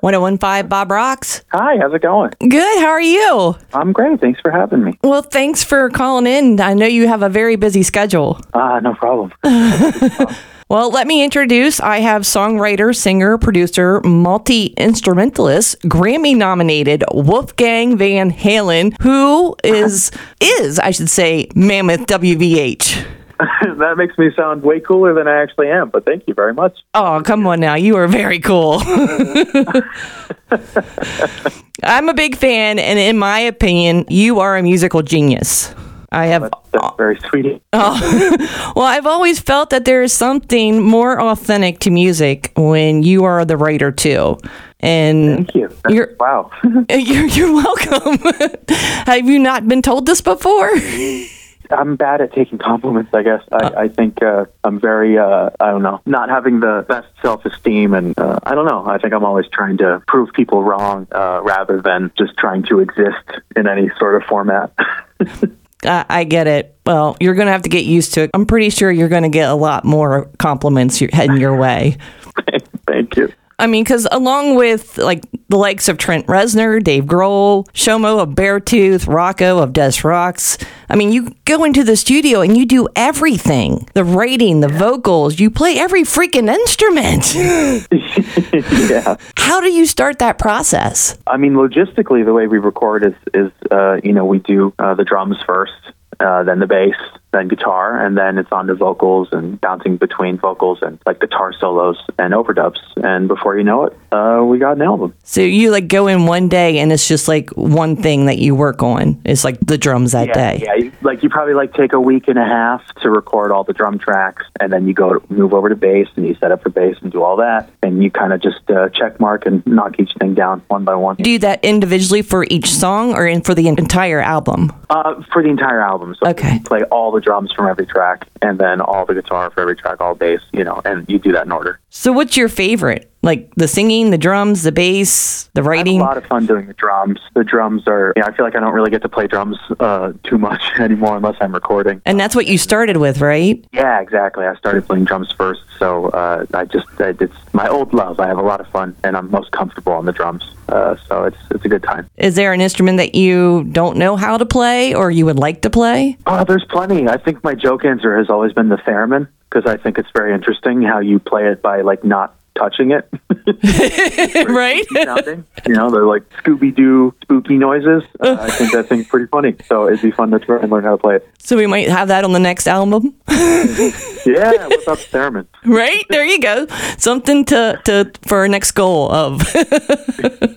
1015 Bob Rocks. Hi, how's it going? Good. How are you? I'm great. Thanks for having me. Well, thanks for calling in. I know you have a very busy schedule. Ah, no problem. Well, let me introduce. I have songwriter, singer, producer, multi instrumentalist, Grammy nominated Wolfgang Van Halen, who is, is, I should say, Mammoth WVH. that makes me sound way cooler than I actually am, but thank you very much. Oh, come on now. You are very cool. I'm a big fan, and in my opinion, you are a musical genius. I have. That's, that's very sweet. Oh, well, I've always felt that there is something more authentic to music when you are the writer too. And Thank you. That's- You're- wow. you're, you're welcome. have you not been told this before? I'm bad at taking compliments, I guess. I, I think uh, I'm very, uh, I don't know, not having the best self esteem. And uh, I don't know. I think I'm always trying to prove people wrong uh, rather than just trying to exist in any sort of format. I I get it. Well, you're going to have to get used to it. I'm pretty sure you're going to get a lot more compliments your- heading your way. Thank you. I mean, because along with like the likes of Trent Reznor, Dave Grohl, Shomo of Beartooth, Rocco of Des Rocs, I mean, you go into the studio and you do everything the writing, the vocals, you play every freaking instrument. yeah. How do you start that process? I mean, logistically, the way we record is, is uh, you know, we do uh, the drums first, uh, then the bass, then guitar, and then it's on to vocals and bouncing between vocals and like guitar solos and overdubs. And before you know it, uh, we got an album. So you like go in one day and it's just like one thing that you work on. It's like the drums that Yeah, day. yeah. you- Like you probably like take a week and a half to record all the drum tracks, and then you go move over to bass and you set up for bass and do all that, and you kind of just uh, check mark and knock each thing down one by one. Do that individually for each song or in for the entire album? Uh, for the entire album. So Okay. you play all the drums from every track, and then all the guitar for every track, all bass, you know, and you do that in order. So what's your favorite? Like the singing, the drums, the bass, the writing. I have a lot of fun doing the drums. The drums are, know, I feel like I don't really get to play drums uh, too much anymore unless I'm recording. And that's what you started with, right? Yeah, exactly. I started playing drums first, so uh, I just, I, it's my old love. I have a lot of fun, and I'm most comfortable on the drums, uh, so it's it's a good time. Is there an instrument that you don't know how to play or you would like to play? Oh, there's plenty. I think my joke answer has always been the theremin because I think it's very interesting how you play it by like not touching it. right? sounding. You know, they're like Scooby Doo spooky noises. Uh, I think that thing's pretty funny. So it'd be fun to try and learn how to play it. So we might have that on the next album. Yeah, what's up, theremin? right? There you go. Something to, to for our next goal of.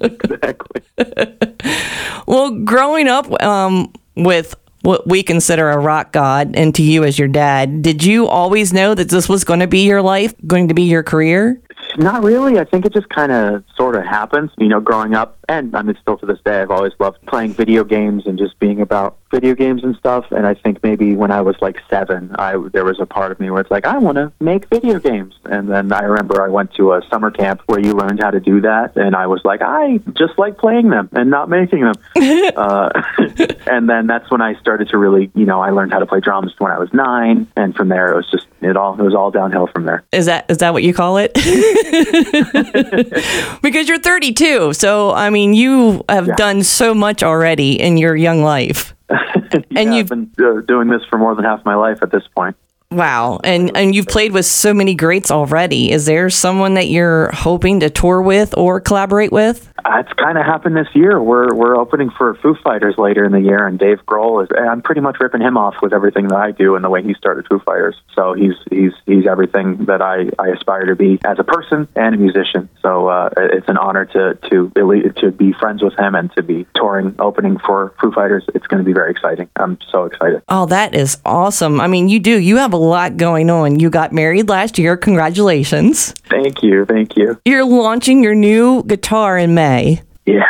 Exactly. well, growing up um, with what we consider a rock god and to you as your dad, did you always know that this was going to be your life, going to be your career? Not really. I think it just kind of sort of happens. You know, growing up, and I mean, still to this day, I've always loved playing video games and just being about video games and stuff. And I think maybe when I was like seven, I there was a part of me where it's like I want to make video games. And then I remember I went to a summer camp where you learned how to do that, and I was like, I just like playing them and not making them. uh, and then that's when I started to really, you know, I learned how to play drums when I was nine, and from there it was just it all it was all downhill from there. Is that is that what you call it? because you're 32, so I mean, you have Yeah. done so much already in your young life. and you've- I've been uh, doing this for more than half my life at this point. Wow, and and you've played with so many greats already. Is there someone that you're hoping to tour with or collaborate with? Uh, it's kind of happened this year. We're we're opening for Foo Fighters later in the year, and Dave Grohl is. and I'm pretty much ripping him off with everything that I do and the way he started Foo Fighters. So he's he's he's everything that I, I aspire to be as a person and a musician. So uh, it's an honor to to to be friends with him and to be touring opening for Foo Fighters. It's going to be very exciting. I'm so excited. Oh, that is awesome. I mean, you do. You have a lot going on. You got married last year. Congratulations. Thank you, thank you. You're launching your new guitar in May. Yeah.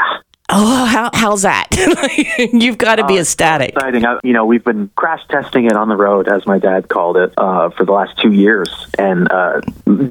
Oh, how, how's that? You've got to be ecstatic. exciting. I, you know, we've been crash testing it on the road, as my dad called it, uh, for the last two years, and uh,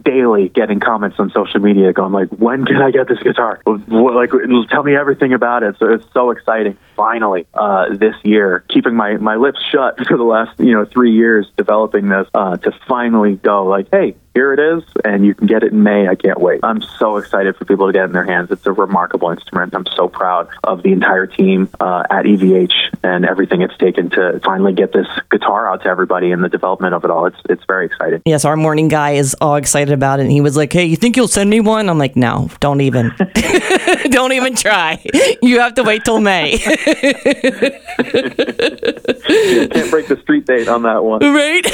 daily getting comments on social media going like, "When can I get this guitar? Like, tell me everything about it." So it's so exciting. Finally, uh, this year, keeping my my lips shut for the last you know three years developing this, uh, to finally go like, "Hey, here it is, and you can get it in May. I can't wait. I'm so excited for people to get it in their hands. It's a remarkable instrument. I'm so proud of the entire team uh, at EVH and everything it's taken to finally get this guitar out to everybody and the development of it all. It's it's very exciting. Yes, our morning guy is all excited about it. And he was like, Hey, you think you'll send me one? I'm like, No, don't even. don't even try. You have to wait till May. Can't break the street date on that one. right?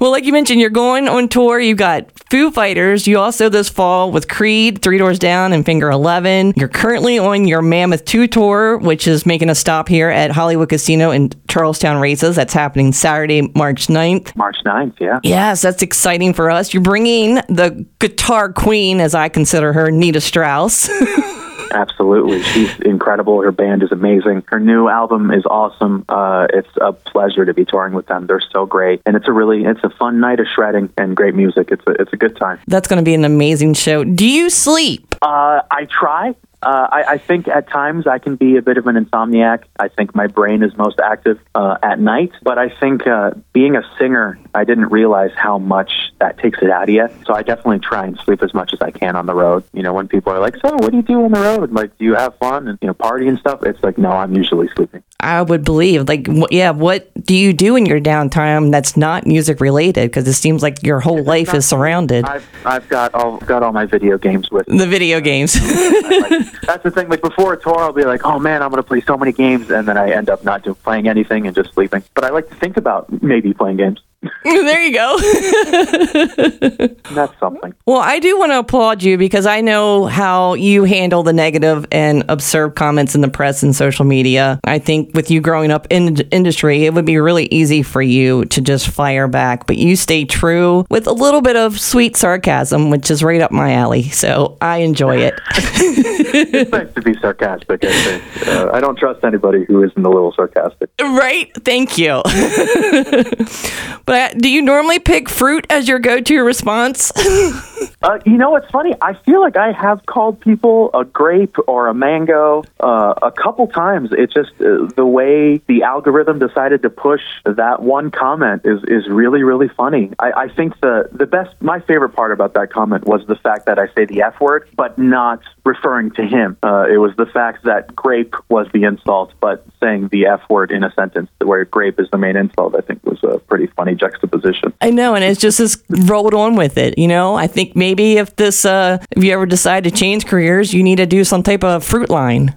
well, like you mentioned, you're going on tour. You've got Foo Fighters. You also this fall with Creed, Three Doors Down, and Finger Eleven. You're currently on your Mammoth 2 tour, which is making a stop here at Hollywood Casino in Charlestown Races. That's happening Saturday, March 9th. March 9th, yeah. Yes, that's exciting for us. You're bringing the guitar queen, as I consider her, Nita Strauss. Absolutely. She's incredible. Her band is amazing. Her new album is awesome. Uh, it's a pleasure to be touring with them. They're so great. And it's a really, it's a fun night of shredding and great music. It's a, it's a good time. that's going to be an amazing show. Do you sleep? Uh, I try. Uh, I, I think at times I can be a bit of an insomniac. I think my brain is most active uh, at night. But I think uh, being a singer, I didn't realize how much that takes it out of you. So I definitely try and sleep as much as I can on the road. You know, when people are like, "So, what do you do on the road? Like, do you have fun and you know party and stuff?" It's like, no, I'm usually sleeping. I would believe. Like, wh- yeah, what do you do in your downtime that's not music related? Because it seems like your whole life is surrounded. I've I've got all got all my video games with. The video games. like, that's the thing. Like before a tour, I'll be like, "Oh man, I'm going to play so many games," and then I end up not playing anything and just sleeping. But I like to think about maybe playing games. there you go. That's something. Well, I do want to applaud you because I know how you handle the negative and absurd comments in the press and social media. I think with you growing up in the industry, it would be really easy for you to just fire back, but you stay true with a little bit of sweet sarcasm, which is right up my alley. So I enjoy it. It's nice to be sarcastic. I think. Uh, I don't trust anybody who isn't a little sarcastic. right? Thank you. but uh, do you normally pick fruit as your go to response? Uh, you know, it's funny. I feel like I have called people a grape or a mango uh, a couple times. It's just uh, the way the algorithm decided to push that one comment is, is really, really funny. I, I think the, the best, my favorite part about that comment was the fact that I say the F word, but not referring to him. Uh, it was the fact that grape was the insult, but saying the F word in a sentence where grape is the main insult, I think was a pretty funny juxtaposition. I know, and it's just just rolled on with it. You know, I think maybe if this, uh, if you ever decide to change careers, you need to do some type of fruit line.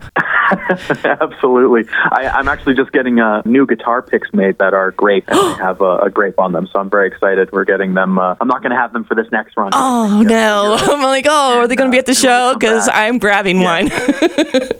Absolutely. I, I'm actually just getting uh, new guitar picks made that are grape and they have a, a grape on them. So I'm very excited. We're getting them. Uh, I'm not going to have them for this next run. Oh no! I'm like, oh, are they going to be at the show? Because I'm grabbing one.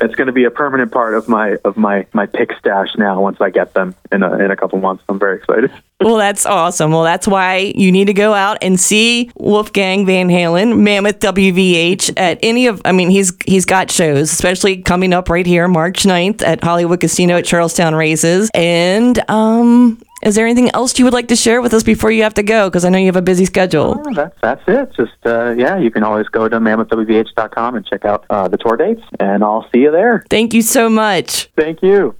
It's going to be a permanent part of my of my my pick stash now. Once I get them in a in a couple months, I'm very excited. well, that's awesome. Well, that's why you need to go out and see Wolfgang Van Halen, Mammoth WVH at any of. I mean, he's he's got shows, especially coming up right here, March 9th at Hollywood Casino at Charlestown Races. And um, is there anything else you would like to share with us before you have to go? Because I know you have a busy schedule. Oh, that's that's it. Just uh, yeah, you can always go to mammothwvh.com and check out uh, the tour dates, and I'll see you there. Thank you so much. Thank you.